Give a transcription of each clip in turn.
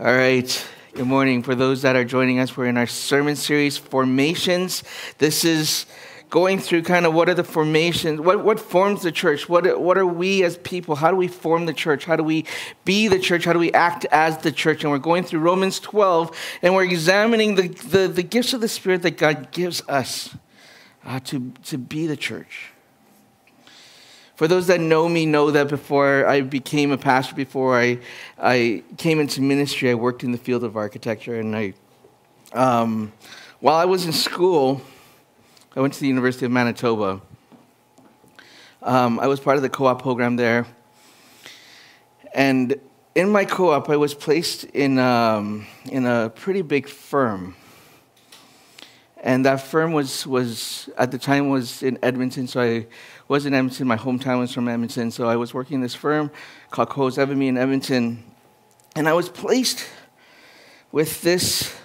All right. Good morning. For those that are joining us, we're in our sermon series, Formations. This is going through kind of what are the formations, what, what forms the church? What, what are we as people? How do we form the church? How do we be the church? How do we act as the church? And we're going through Romans 12, and we're examining the, the, the gifts of the Spirit that God gives us uh, to, to be the church. For those that know me, know that before I became a pastor, before I, I came into ministry, I worked in the field of architecture. And I, um, while I was in school, I went to the University of Manitoba. Um, I was part of the co op program there. And in my co op, I was placed in, um, in a pretty big firm. And that firm was, was, at the time, was in Edmonton, so I was in Edmonton. My hometown was from Edmonton. So I was working in this firm called Cohos Evamy in Edmonton. And I was placed with this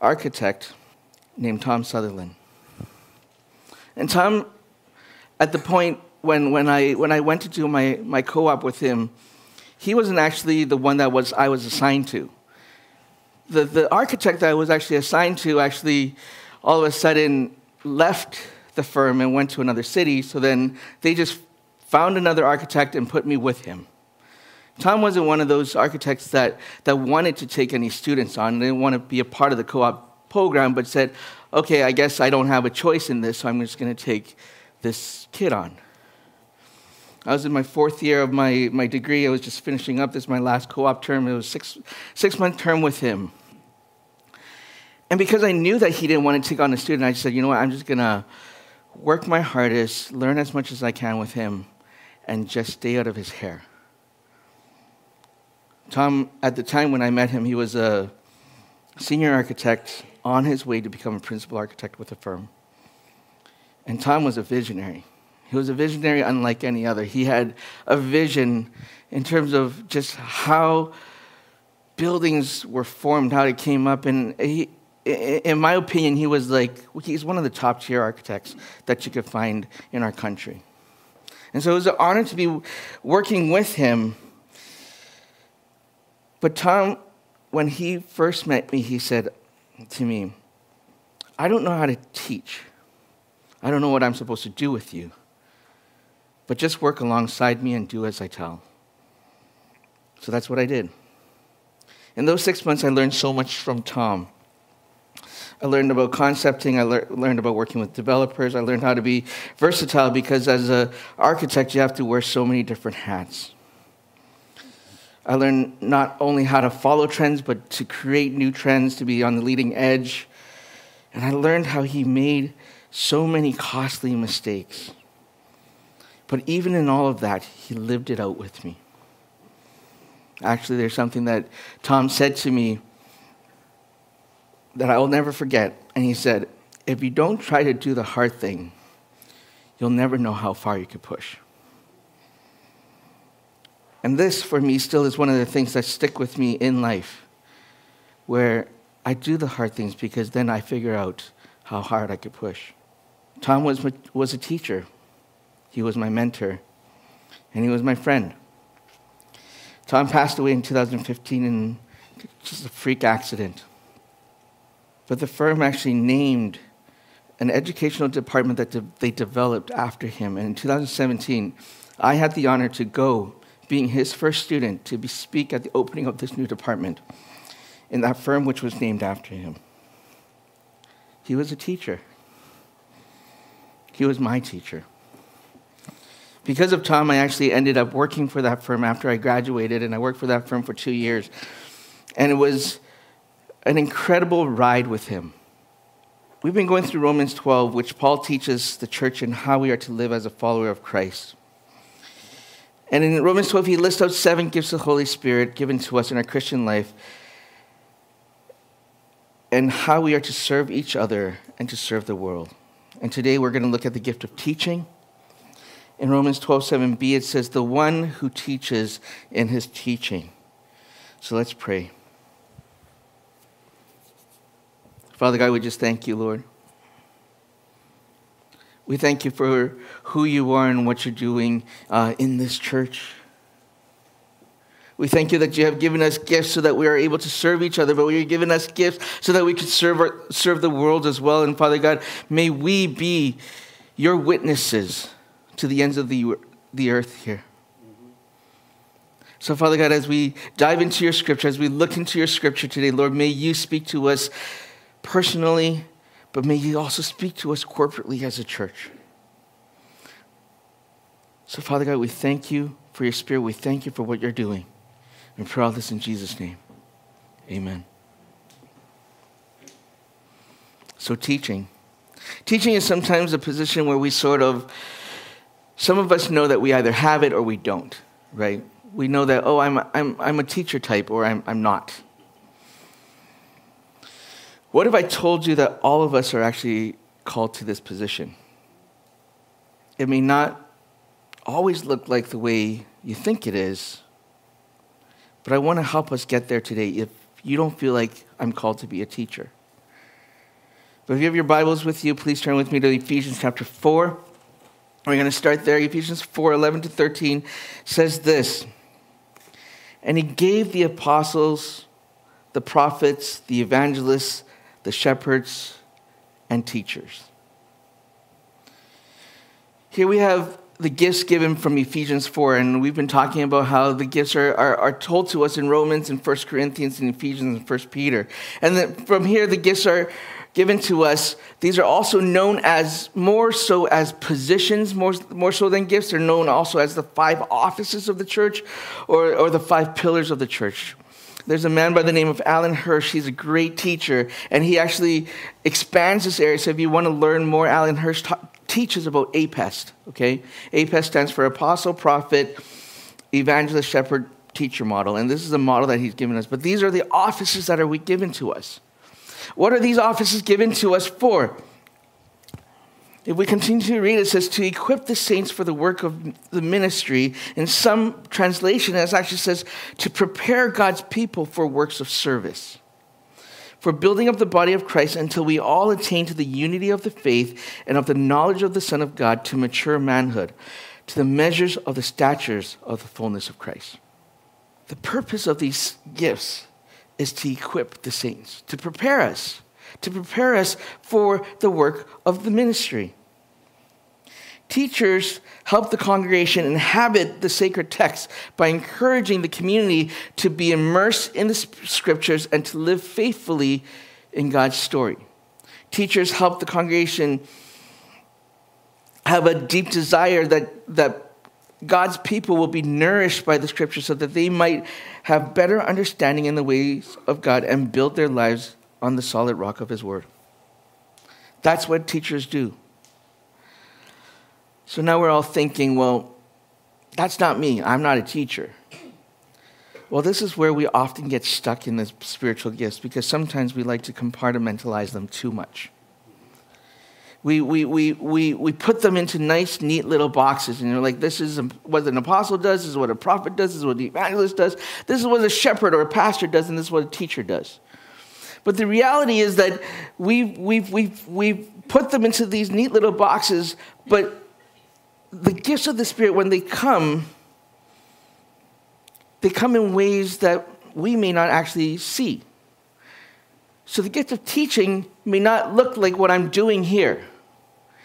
architect named Tom Sutherland. And Tom, at the point when, when, I, when I went to do my, my co op with him, he wasn't actually the one that was, I was assigned to. The, the architect that I was actually assigned to actually all of a sudden left the firm and went to another city. So then they just found another architect and put me with him. Tom wasn't one of those architects that, that wanted to take any students on. They didn't want to be a part of the co op program, but said, okay, I guess I don't have a choice in this, so I'm just going to take this kid on. I was in my fourth year of my, my degree. I was just finishing up. This is my last co op term. It was six, six month term with him. And because I knew that he didn't want to take on a student, I said, you know what, I'm just going to work my hardest, learn as much as I can with him, and just stay out of his hair. Tom, at the time when I met him, he was a senior architect on his way to become a principal architect with a firm. And Tom was a visionary. He was a visionary unlike any other. He had a vision in terms of just how buildings were formed, how it came up, and he, in my opinion, he was like, he's one of the top tier architects that you could find in our country. And so it was an honor to be working with him. But Tom, when he first met me, he said to me, I don't know how to teach. I don't know what I'm supposed to do with you. But just work alongside me and do as I tell. So that's what I did. In those six months, I learned so much from Tom. I learned about concepting. I le- learned about working with developers. I learned how to be versatile because as an architect, you have to wear so many different hats. I learned not only how to follow trends, but to create new trends, to be on the leading edge. And I learned how he made so many costly mistakes. But even in all of that, he lived it out with me. Actually, there's something that Tom said to me that I will never forget. And he said, If you don't try to do the hard thing, you'll never know how far you could push. And this, for me, still is one of the things that stick with me in life, where I do the hard things because then I figure out how hard I could push. Tom was, was a teacher, he was my mentor, and he was my friend. Tom passed away in 2015 in just a freak accident. But the firm actually named an educational department that de- they developed after him. And in 2017, I had the honor to go, being his first student, to speak at the opening of this new department in that firm which was named after him. He was a teacher. He was my teacher. Because of Tom, I actually ended up working for that firm after I graduated, and I worked for that firm for two years. And it was an incredible ride with him. We've been going through Romans 12, which Paul teaches the church in how we are to live as a follower of Christ. And in Romans 12, he lists out seven gifts of the Holy Spirit given to us in our Christian life and how we are to serve each other and to serve the world. And today we're going to look at the gift of teaching. In Romans 12, 7b, it says, the one who teaches in his teaching. So let's pray. Father God, we just thank you, Lord. We thank you for who you are and what you're doing uh, in this church. We thank you that you have given us gifts so that we are able to serve each other, but you're giving us gifts so that we can serve, our, serve the world as well. And Father God, may we be your witnesses to the ends of the, the earth here. So, Father God, as we dive into your scripture, as we look into your scripture today, Lord, may you speak to us personally, but may you also speak to us corporately as a church. So, Father God, we thank you for your spirit. We thank you for what you're doing. And pray all this in Jesus' name. Amen. So, teaching. Teaching is sometimes a position where we sort of, some of us know that we either have it or we don't, right? we know that, oh, I'm, I'm, I'm a teacher type or I'm, I'm not. What if I told you that all of us are actually called to this position? It may not always look like the way you think it is, but I want to help us get there today if you don't feel like I'm called to be a teacher. But if you have your Bibles with you, please turn with me to Ephesians chapter 4. We're going to start there. Ephesians 4 11 to 13 says this. And he gave the apostles, the prophets, the evangelists, the shepherds, and teachers. Here we have the gifts given from Ephesians 4, and we've been talking about how the gifts are, are, are told to us in Romans and 1 Corinthians and Ephesians and 1 Peter. And then from here, the gifts are given to us, these are also known as more so as positions, more, more so than gifts. They're known also as the five offices of the church or, or the five pillars of the church. There's a man by the name of Alan Hirsch. He's a great teacher, and he actually expands this area. So if you want to learn more, Alan Hirsch ta- teaches about APEST. Okay, APEST stands for Apostle, Prophet, Evangelist, Shepherd, Teacher model, and this is the model that he's given us. But these are the offices that are given to us. What are these offices given to us for? If we continue to read, it says to equip the saints for the work of the ministry. In some translation, it actually says to prepare God's people for works of service, for building up the body of Christ until we all attain to the unity of the faith and of the knowledge of the Son of God to mature manhood, to the measures of the statures of the fullness of Christ. The purpose of these gifts is to equip the saints, to prepare us, to prepare us for the work of the ministry. Teachers help the congregation inhabit the sacred text by encouraging the community to be immersed in the scriptures and to live faithfully in God's story. Teachers help the congregation have a deep desire that, that God's people will be nourished by the scripture so that they might have better understanding in the ways of God and build their lives on the solid rock of His Word. That's what teachers do. So now we're all thinking, well, that's not me. I'm not a teacher. Well, this is where we often get stuck in the spiritual gifts because sometimes we like to compartmentalize them too much we, we, we, we, we put them into nice, neat little boxes. And you're like, this is what an apostle does, this is what a prophet does, this is what the evangelist does, this is what a shepherd or a pastor does, and this is what a teacher does. But the reality is that we've, we've, we've, we've put them into these neat little boxes, but the gifts of the Spirit, when they come, they come in ways that we may not actually see. So the gift of teaching may not look like what I'm doing here.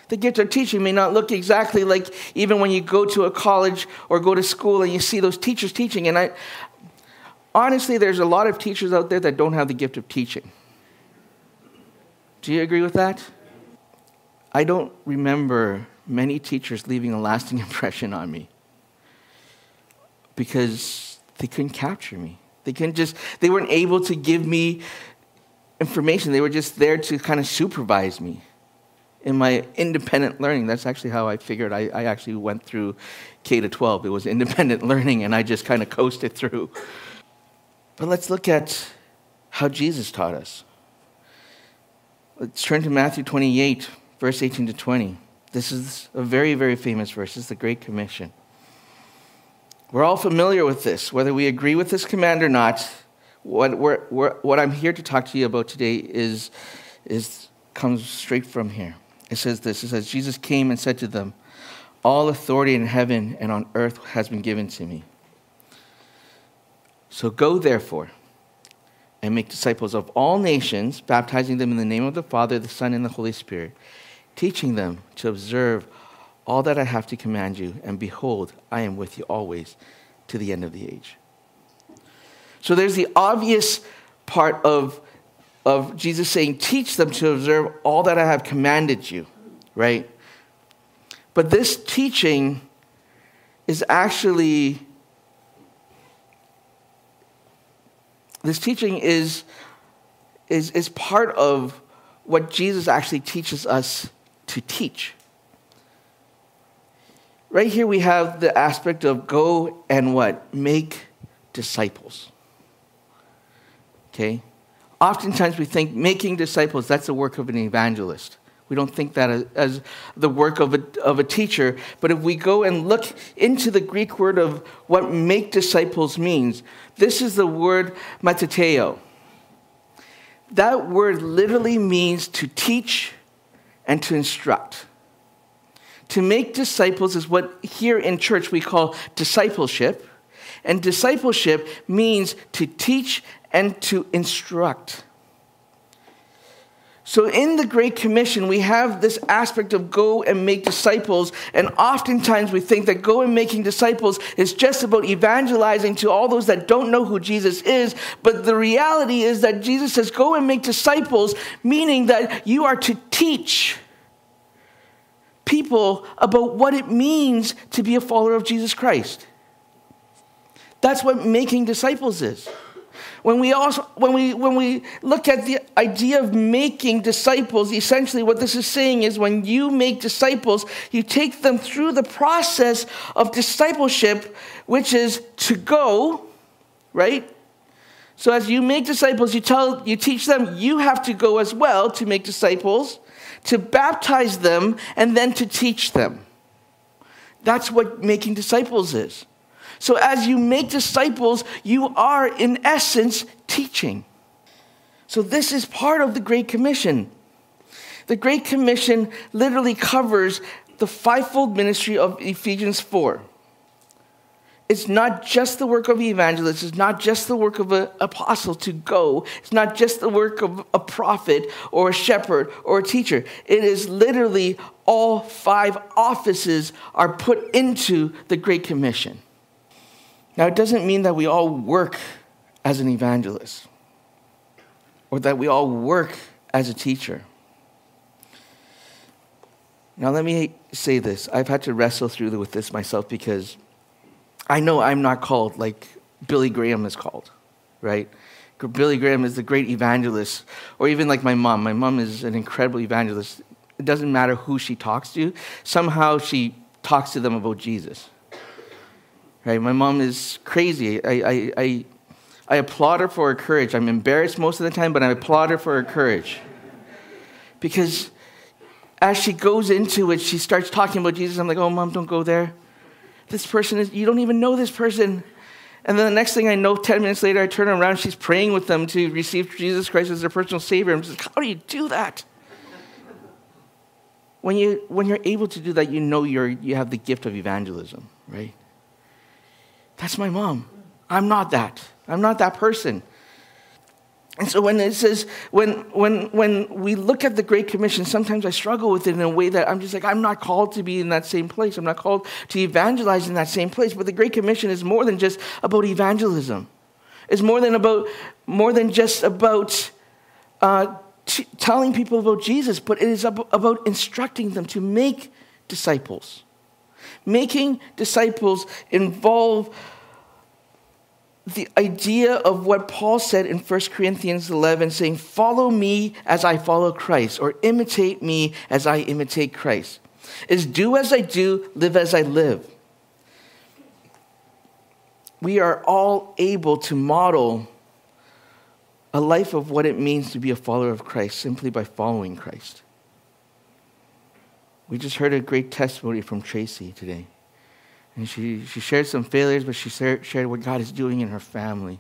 The gift of teaching may not look exactly like even when you go to a college or go to school and you see those teachers teaching. And I, honestly, there's a lot of teachers out there that don't have the gift of teaching. Do you agree with that? I don't remember many teachers leaving a lasting impression on me because they couldn't capture me. They couldn't just, they weren't able to give me information. They were just there to kind of supervise me in my independent learning. That's actually how I figured I, I actually went through K to 12. It was independent learning, and I just kind of coasted through. But let's look at how Jesus taught us. Let's turn to Matthew 28, verse 18 to 20. This is a very, very famous verse. It's the Great Commission. We're all familiar with this, whether we agree with this command or not. What, we're, we're, what I'm here to talk to you about today is, is comes straight from here. It says this it says, Jesus came and said to them, All authority in heaven and on earth has been given to me. So go, therefore, and make disciples of all nations, baptizing them in the name of the Father, the Son, and the Holy Spirit, teaching them to observe all that I have to command you. And behold, I am with you always to the end of the age. So there's the obvious part of, of Jesus saying, Teach them to observe all that I have commanded you, right? But this teaching is actually this teaching is, is, is part of what Jesus actually teaches us to teach. Right here we have the aspect of go and what? Make disciples. Okay? Oftentimes we think making disciples, that's the work of an evangelist. We don't think that as, as, the work of a, of a teacher. But if we go and look into the Greek word of what make disciples means, this is the word matheteuo. That word literally means to teach and to instruct. To make disciples is what here in church we call discipleship. And discipleship means to teach and to instruct. So, in the Great Commission, we have this aspect of go and make disciples. And oftentimes we think that go and making disciples is just about evangelizing to all those that don't know who Jesus is. But the reality is that Jesus says, go and make disciples, meaning that you are to teach people about what it means to be a follower of Jesus Christ. That's what making disciples is. When we, also, when, we, when we look at the idea of making disciples, essentially what this is saying is when you make disciples, you take them through the process of discipleship, which is to go, right? So as you make disciples, you tell you teach them you have to go as well to make disciples, to baptize them, and then to teach them. That's what making disciples is. So, as you make disciples, you are, in essence, teaching. So, this is part of the Great Commission. The Great Commission literally covers the fivefold ministry of Ephesians 4. It's not just the work of the evangelist, it's not just the work of an apostle to go, it's not just the work of a prophet or a shepherd or a teacher. It is literally all five offices are put into the Great Commission. Now, it doesn't mean that we all work as an evangelist or that we all work as a teacher. Now, let me say this. I've had to wrestle through with this myself because I know I'm not called like Billy Graham is called, right? Billy Graham is the great evangelist, or even like my mom. My mom is an incredible evangelist. It doesn't matter who she talks to, somehow she talks to them about Jesus. Right? My mom is crazy. I, I, I, I applaud her for her courage. I'm embarrassed most of the time, but I applaud her for her courage. Because as she goes into it, she starts talking about Jesus. I'm like, oh, mom, don't go there. This person is, you don't even know this person. And then the next thing I know, 10 minutes later, I turn around, she's praying with them to receive Jesus Christ as their personal Savior. I'm just like, how do you do that? When, you, when you're able to do that, you know you're, you have the gift of evangelism, right? That's my mom. I'm not that. I'm not that person. And so when it says, when, when, when we look at the Great Commission, sometimes I struggle with it in a way that I'm just like, I'm not called to be in that same place. I'm not called to evangelize in that same place. But the Great Commission is more than just about evangelism. It's more than about, more than just about uh, t- telling people about Jesus, but it is ab- about instructing them to make disciples. Making disciples involve the idea of what Paul said in 1 Corinthians 11, saying, Follow me as I follow Christ, or imitate me as I imitate Christ. Is do as I do, live as I live. We are all able to model a life of what it means to be a follower of Christ simply by following Christ. We just heard a great testimony from Tracy today. And she, she shared some failures, but she shared what God is doing in her family.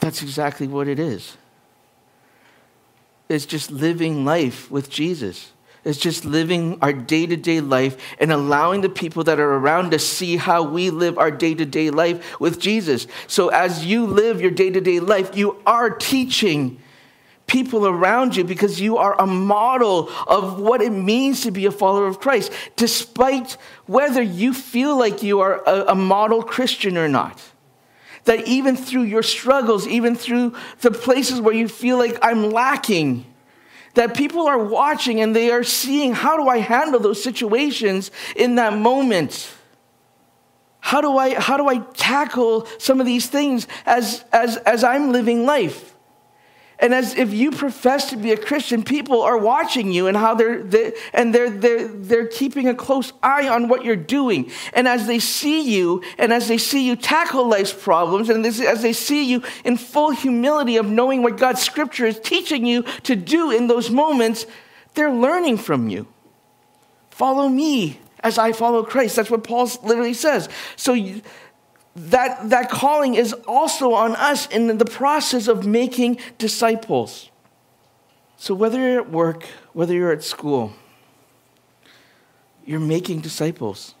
That's exactly what it is. It's just living life with Jesus. It's just living our day to day life and allowing the people that are around us see how we live our day to day life with Jesus. So as you live your day to day life, you are teaching people around you because you are a model of what it means to be a follower of Christ, despite whether you feel like you are a, a model Christian or not. That even through your struggles, even through the places where you feel like I'm lacking, that people are watching and they are seeing how do I handle those situations in that moment? How do I, how do I tackle some of these things as, as, as I'm living life? And as if you profess to be a Christian, people are watching you and how they're, they, and they're, they're, they're keeping a close eye on what you're doing. And as they see you, and as they see you tackle life's problems, and this, as they see you in full humility of knowing what God's scripture is teaching you to do in those moments, they're learning from you. Follow me as I follow Christ. That's what Paul literally says. So that, that calling is also on us in the process of making disciples. So, whether you're at work, whether you're at school, you're making disciples.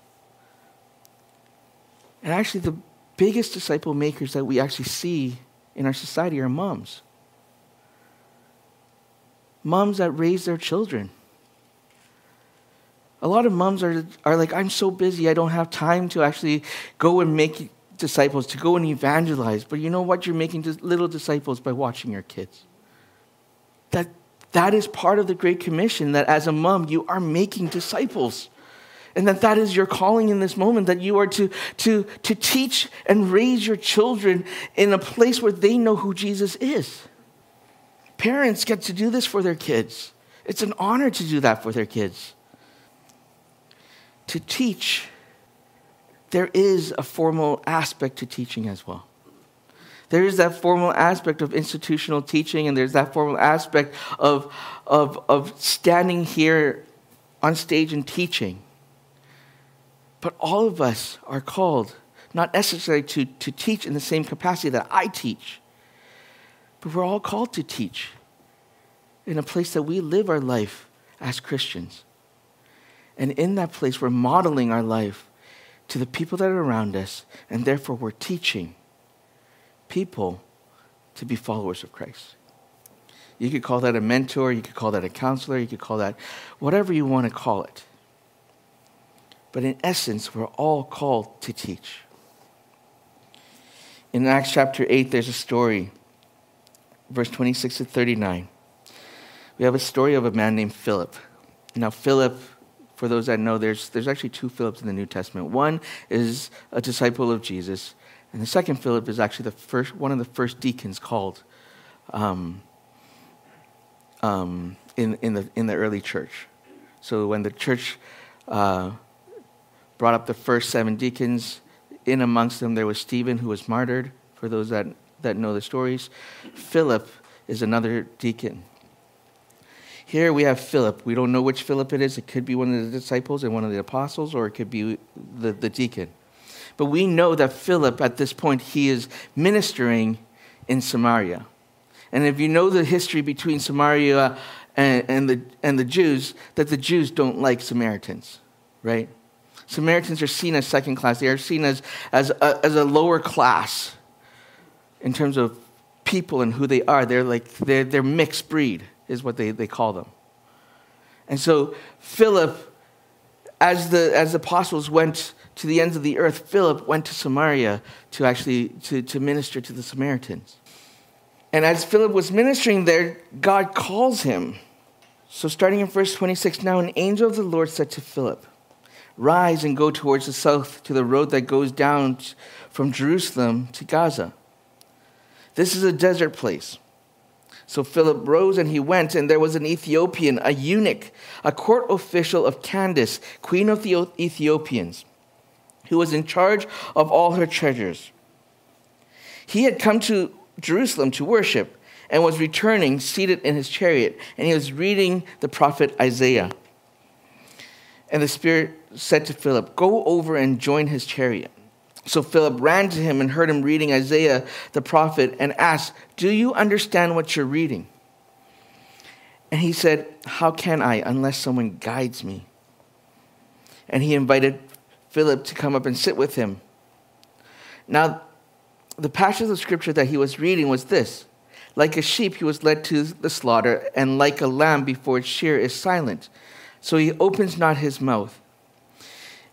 And actually, the biggest disciple makers that we actually see in our society are moms. Moms that raise their children. A lot of moms are, are like, I'm so busy, I don't have time to actually go and make disciples, to go and evangelize. But you know what? You're making little disciples by watching your kids. That, that is part of the Great Commission, that as a mom, you are making disciples. And that that is your calling in this moment, that you are to, to, to teach and raise your children in a place where they know who Jesus is. Parents get to do this for their kids. It's an honor to do that for their kids. To teach there is a formal aspect to teaching as well. There is that formal aspect of institutional teaching, and there's that formal aspect of, of, of standing here on stage and teaching. But all of us are called, not necessarily to, to teach in the same capacity that I teach, but we're all called to teach in a place that we live our life as Christians. And in that place, we're modeling our life to the people that are around us, and therefore we're teaching people to be followers of Christ. You could call that a mentor, you could call that a counselor, you could call that whatever you want to call it. But in essence, we're all called to teach. In Acts chapter 8, there's a story, verse 26 to 39. We have a story of a man named Philip. Now, Philip for those that know, there's, there's actually two Philips in the New Testament. One is a disciple of Jesus, and the second Philip is actually the first, one of the first deacons called um, um, in, in, the, in the early church. So when the church uh, brought up the first seven deacons, in amongst them there was Stephen, who was martyred, for those that, that know the stories. Philip is another deacon. Here we have Philip. We don't know which Philip it is. It could be one of the disciples and one of the apostles, or it could be the, the deacon. But we know that Philip, at this point, he is ministering in Samaria. And if you know the history between Samaria and, and, the, and the Jews, that the Jews don't like Samaritans, right? Samaritans are seen as second class. They are seen as, as, a, as a lower class in terms of people and who they are. They're like, they're, they're mixed breed is what they, they call them. And so Philip, as the, as apostles went to the ends of the earth, Philip went to Samaria to actually to, to minister to the Samaritans. And as Philip was ministering there, God calls him. So starting in verse 26, now an angel of the Lord said to Philip, Rise and go towards the south to the road that goes down from Jerusalem to Gaza. This is a desert place. So Philip rose and he went, and there was an Ethiopian, a eunuch, a court official of Candace, queen of the Ethiopians, who was in charge of all her treasures. He had come to Jerusalem to worship and was returning seated in his chariot, and he was reading the prophet Isaiah. And the Spirit said to Philip, Go over and join his chariot. So Philip ran to him and heard him reading Isaiah the prophet and asked, Do you understand what you're reading? And he said, How can I unless someone guides me? And he invited Philip to come up and sit with him. Now, the passage of scripture that he was reading was this Like a sheep, he was led to the slaughter, and like a lamb before its shear is silent. So he opens not his mouth.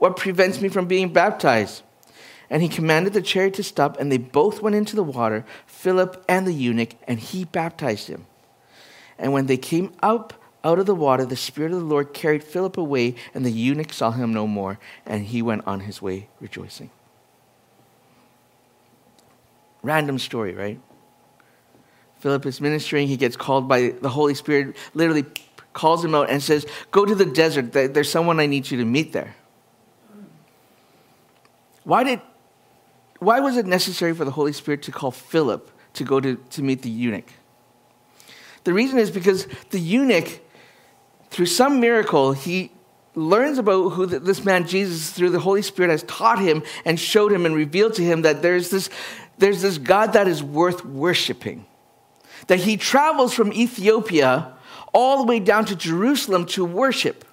What prevents me from being baptized? And he commanded the chariot to stop, and they both went into the water, Philip and the eunuch, and he baptized him. And when they came up out of the water, the Spirit of the Lord carried Philip away, and the eunuch saw him no more, and he went on his way rejoicing. Random story, right? Philip is ministering. He gets called by the Holy Spirit, literally calls him out and says, Go to the desert. There's someone I need you to meet there. Why, did, why was it necessary for the Holy Spirit to call Philip to go to, to meet the eunuch? The reason is because the eunuch, through some miracle, he learns about who this man Jesus through the Holy Spirit has taught him and showed him and revealed to him that there's this, there's this God that is worth worshiping. That he travels from Ethiopia all the way down to Jerusalem to worship.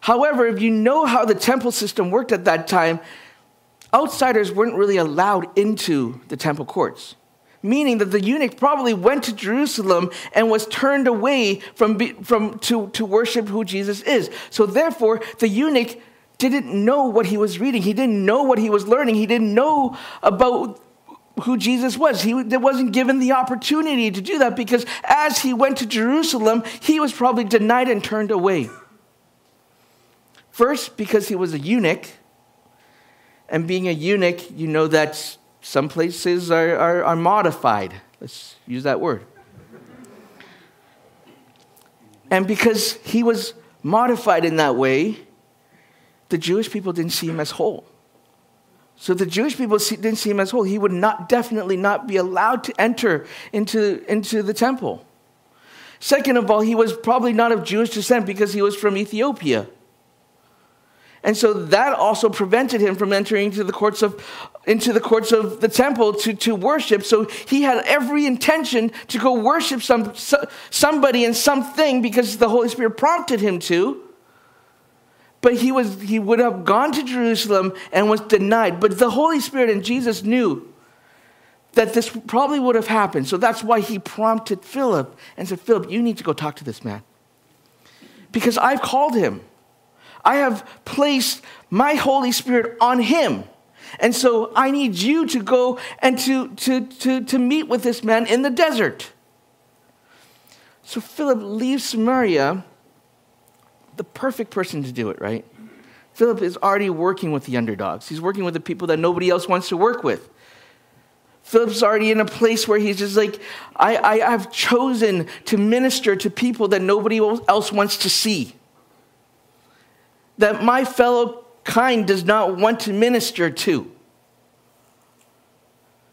However, if you know how the temple system worked at that time, outsiders weren't really allowed into the temple courts meaning that the eunuch probably went to Jerusalem and was turned away from, from to, to worship who Jesus is. So therefore, the eunuch didn't know what he was reading. He didn't know what he was learning. He didn't know about who Jesus was. He wasn't given the opportunity to do that because as he went to Jerusalem, he was probably denied and turned away. First, because he was a eunuch. And being a eunuch, you know that some places are, are, are modified. Let's use that word. And because he was modified in that way, the Jewish people didn't see him as whole. So the Jewish people didn't see him as whole. He would not definitely not be allowed to enter into, into the temple. Second of all, he was probably not of Jewish descent because he was from Ethiopia. And so that also prevented him from entering into the courts of, into the, courts of the temple to, to worship. So he had every intention to go worship some, somebody and something because the Holy Spirit prompted him to. But he, was, he would have gone to Jerusalem and was denied. But the Holy Spirit and Jesus knew that this probably would have happened. So that's why he prompted Philip and said, Philip, you need to go talk to this man. Because I've called him. I have placed my Holy Spirit on him. And so I need you to go and to, to, to, to meet with this man in the desert. So Philip leaves Samaria, the perfect person to do it, right? Philip is already working with the underdogs. He's working with the people that nobody else wants to work with. Philip's already in a place where he's just like, I, I, have chosen to minister to people that nobody else wants to see that my fellow kind does not want to minister to.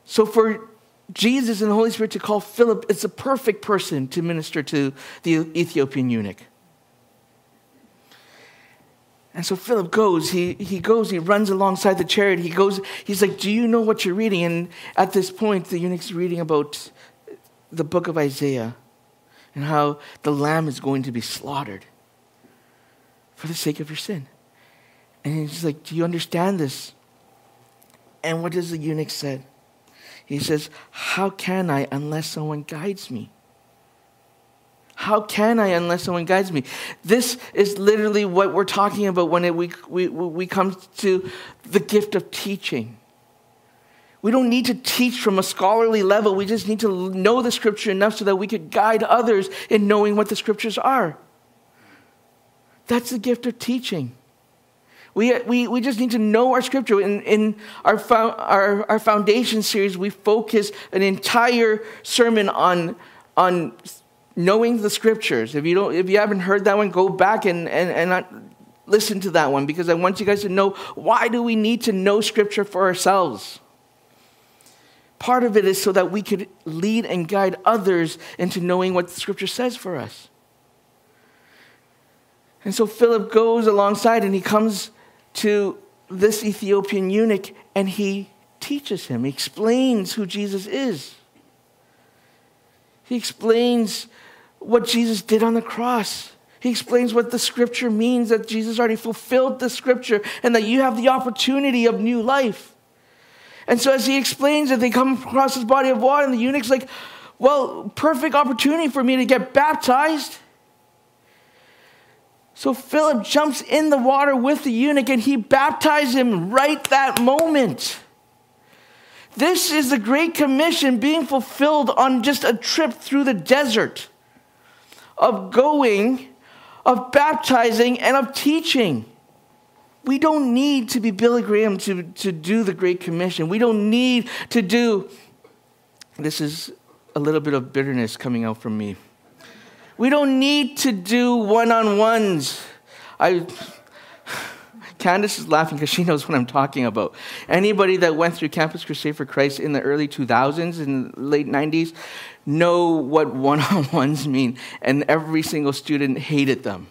So for Jesus and the Holy Spirit to call Philip, it's a perfect person to minister to the Ethiopian eunuch. And so Philip goes, he, he goes, he runs alongside the chariot. He goes, he's like, Do you know what you're reading? And at this point, the eunuch's reading about the book of Isaiah and how the lamb is going to be slaughtered for the sake of your sin. And he's like, Do you understand this? And what does the eunuch say? He says, How can I unless someone guides me? How can I unless someone guides me? This is literally what we're talking about when it, we, we, we come to the gift of teaching. We don't need to teach from a scholarly level. We just need to know the scripture enough so that we could guide others in knowing what the scriptures are. That's the gift of teaching. We, we, we just need to know our scripture. In, in our, our, our foundation series, we focus an entire sermon on, on knowing the scriptures. If you, don't, if you haven't heard that one, go back and, and, and listen to that one because I want you guys to know why do we need to know scripture for ourselves? Part of it is so that we could lead and guide others into knowing what the scripture says for us. And so Philip goes alongside and he comes to this Ethiopian eunuch and he teaches him, he explains who Jesus is. He explains what Jesus did on the cross. He explains what the scripture means that Jesus already fulfilled the scripture and that you have the opportunity of new life. And so, as he explains it, they come across this body of water, and the eunuch's like, Well, perfect opportunity for me to get baptized. So Philip jumps in the water with the eunuch and he baptizes him right that moment. This is the Great Commission being fulfilled on just a trip through the desert of going, of baptizing, and of teaching. We don't need to be Billy Graham to, to do the Great Commission. We don't need to do, this is a little bit of bitterness coming out from me. We don't need to do one on ones. I, Candace is laughing because she knows what I'm talking about. Anybody that went through Campus Crusade for Christ in the early 2000s and late 90s know what one on ones mean, and every single student hated them.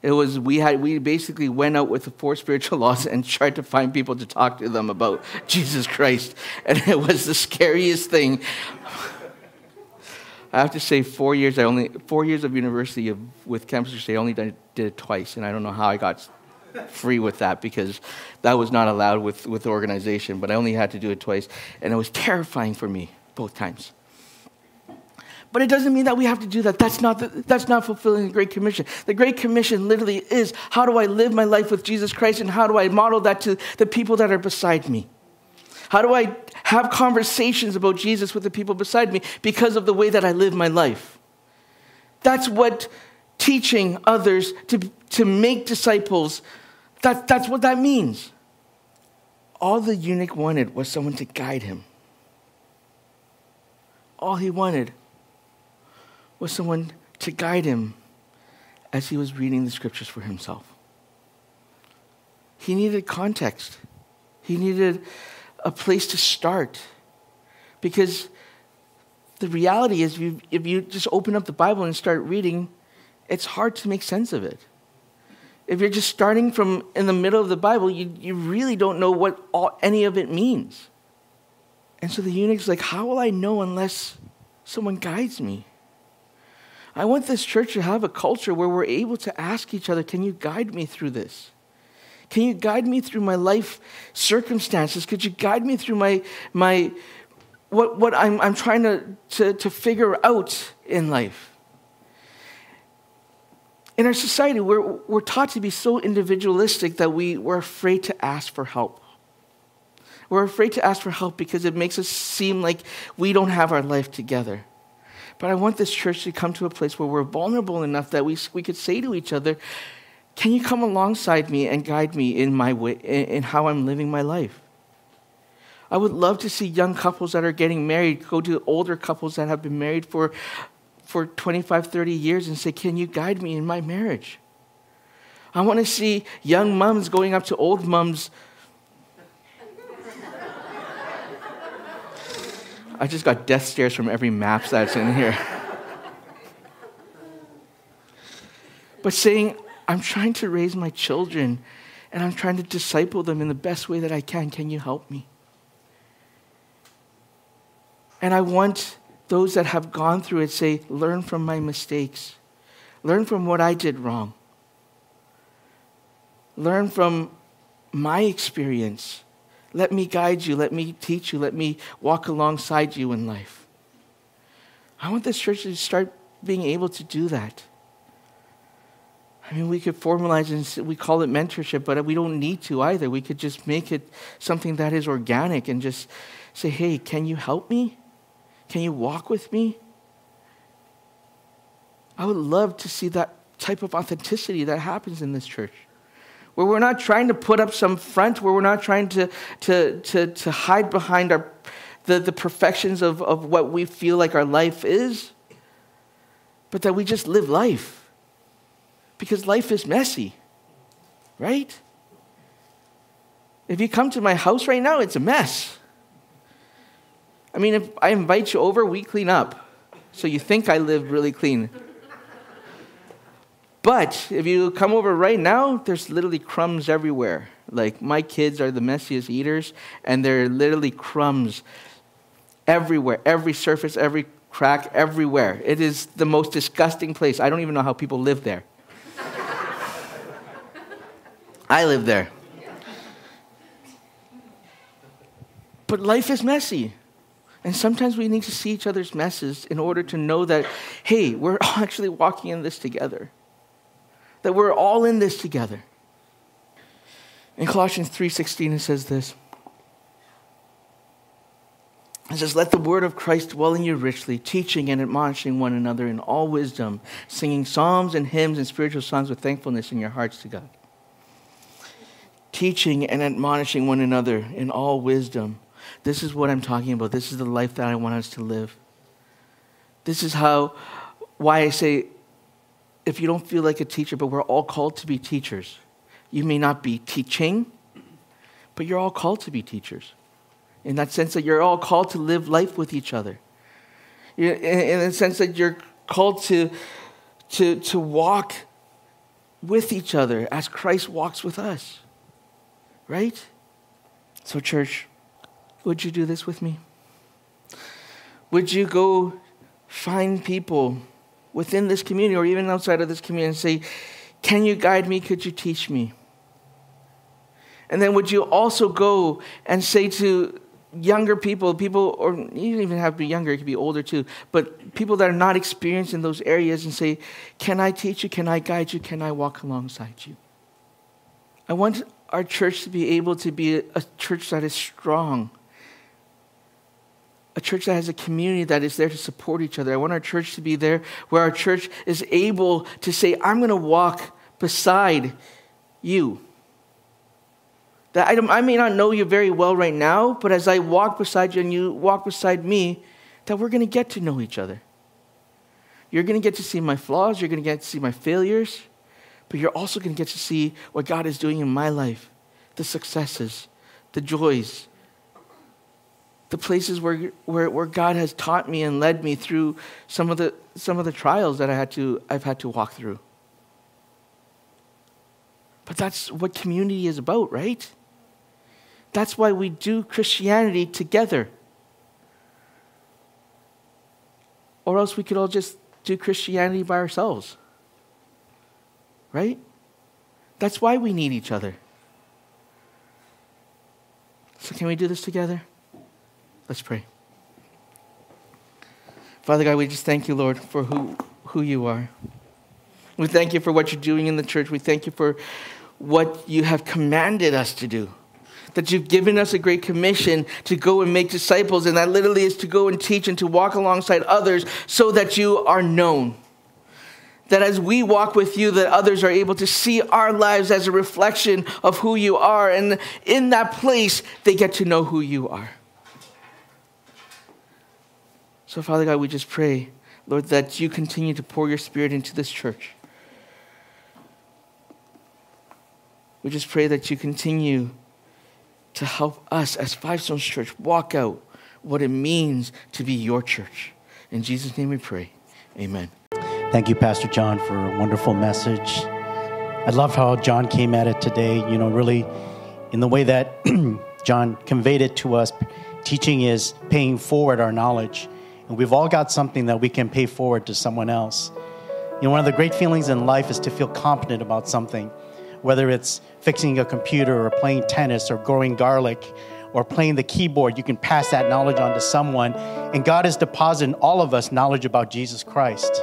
It was we had we basically went out with the four spiritual laws and tried to find people to talk to them about Jesus Christ, and it was the scariest thing. I have to say, four years I only four years of university of, with Crusade I only did, did it twice, and I don't know how I got free with that because that was not allowed with with the organization. But I only had to do it twice, and it was terrifying for me both times. But it doesn't mean that we have to do that. That's not, the, that's not fulfilling the Great Commission. The Great Commission literally is how do I live my life with Jesus Christ and how do I model that to the people that are beside me? How do I have conversations about Jesus with the people beside me because of the way that I live my life? That's what teaching others to, to make disciples, that, that's what that means. All the eunuch wanted was someone to guide him. All he wanted was someone to guide him as he was reading the scriptures for himself. He needed context, he needed a place to start. Because the reality is, if you, if you just open up the Bible and start reading, it's hard to make sense of it. If you're just starting from in the middle of the Bible, you, you really don't know what all, any of it means. And so the eunuch's like, How will I know unless someone guides me? I want this church to have a culture where we're able to ask each other, Can you guide me through this? Can you guide me through my life circumstances? Could you guide me through my, my what, what I'm, I'm trying to, to, to figure out in life? In our society, we're, we're taught to be so individualistic that we, we're afraid to ask for help. We're afraid to ask for help because it makes us seem like we don't have our life together. But I want this church to come to a place where we're vulnerable enough that we, we could say to each other, Can you come alongside me and guide me in, my way, in, how I'm living my life? I would love to see young couples that are getting married go to older couples that have been married for, for 25, 30 years and say, Can you guide me in my marriage? I want to see young moms going up to old moms I just got death stares from every map that's in here. but saying, I'm trying to raise my children and I'm trying to disciple them in the best way that I can. Can you help me? And I want those that have gone through it say, learn from my mistakes, learn from what I did wrong, learn from my experience. Let me guide you. Let me teach you. Let me walk alongside you in life. I want this church to start being able to do that. I mean, we could formalize and we call it mentorship, but we don't need to either. We could just make it something that is organic and just say, hey, can you help me? Can you walk with me? I would love to see that type of authenticity that happens in this church where we're not trying to put up some front, where we're not trying to, to, to, to hide behind our, the, the perfections of, of what we feel like our life is. but that we just live life. Because life is messy, right? If you come to my house right now, it's a mess. I mean, if I invite you over, we clean up. So you think I live really clean. But if you come over right now, there's literally crumbs everywhere. Like my kids are the messiest eaters, and there are literally crumbs everywhere, every surface, every crack, everywhere. It is the most disgusting place. I don't even know how people live there. I live there. But life is messy. And sometimes we need to see each other's messes in order to know that, hey, we're actually walking in this together. That we're all in this together. In Colossians 3:16 it says this. It says, Let the word of Christ dwell in you richly, teaching and admonishing one another in all wisdom, singing psalms and hymns and spiritual songs with thankfulness in your hearts to God. Teaching and admonishing one another in all wisdom. This is what I'm talking about. This is the life that I want us to live. This is how, why I say, if you don't feel like a teacher, but we're all called to be teachers. You may not be teaching, but you're all called to be teachers in that sense that you're all called to live life with each other. In the sense that you're called to, to, to walk with each other as Christ walks with us. Right? So, church, would you do this with me? Would you go find people within this community or even outside of this community and say, Can you guide me? Could you teach me? And then would you also go and say to younger people, people, or you don't even have to be younger, it could be older too, but people that are not experienced in those areas and say, Can I teach you? Can I guide you? Can I walk alongside you? I want our church to be able to be a church that is strong, a church that has a community that is there to support each other. I want our church to be there where our church is able to say, I'm going to walk beside you. That I, I may not know you very well right now, but as I walk beside you and you walk beside me, that we're going to get to know each other. You're going to get to see my flaws, you're going to get to see my failures, but you're also going to get to see what God is doing in my life the successes, the joys, the places where, where, where God has taught me and led me through some of the, some of the trials that I had to, I've had to walk through. But that's what community is about, right? That's why we do Christianity together. Or else we could all just do Christianity by ourselves. Right? That's why we need each other. So, can we do this together? Let's pray. Father God, we just thank you, Lord, for who, who you are. We thank you for what you're doing in the church. We thank you for what you have commanded us to do that you've given us a great commission to go and make disciples, and that literally is to go and teach and to walk alongside others so that you are known. That as we walk with you, that others are able to see our lives as a reflection of who you are, and in that place, they get to know who you are. So, Father God, we just pray, Lord, that you continue to pour your spirit into this church. We just pray that you continue to help us as Five Stones Church walk out what it means to be your church. In Jesus' name we pray. Amen. Thank you, Pastor John, for a wonderful message. I love how John came at it today, you know, really in the way that John conveyed it to us. Teaching is paying forward our knowledge. And we've all got something that we can pay forward to someone else. You know, one of the great feelings in life is to feel competent about something whether it's fixing a computer or playing tennis or growing garlic or playing the keyboard, you can pass that knowledge on to someone. And God has deposited in all of us knowledge about Jesus Christ.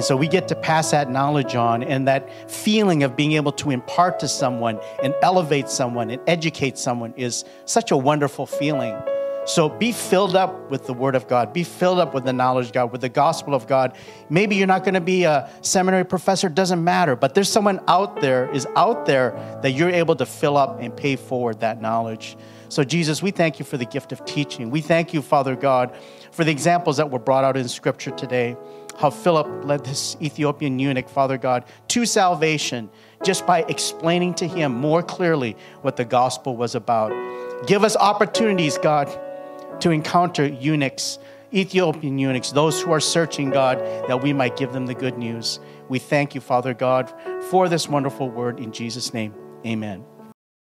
And so we get to pass that knowledge on, and that feeling of being able to impart to someone and elevate someone and educate someone is such a wonderful feeling. So be filled up with the Word of God. Be filled up with the knowledge of God, with the gospel of God. Maybe you're not going to be a seminary professor, doesn't matter, but there's someone out there, is out there that you're able to fill up and pay forward that knowledge. So, Jesus, we thank you for the gift of teaching. We thank you, Father God, for the examples that were brought out in Scripture today how Philip led this Ethiopian eunuch, Father God, to salvation just by explaining to him more clearly what the gospel was about. Give us opportunities, God, to encounter eunuchs, Ethiopian eunuchs, those who are searching, God, that we might give them the good news. We thank you, Father God, for this wonderful word in Jesus' name. Amen.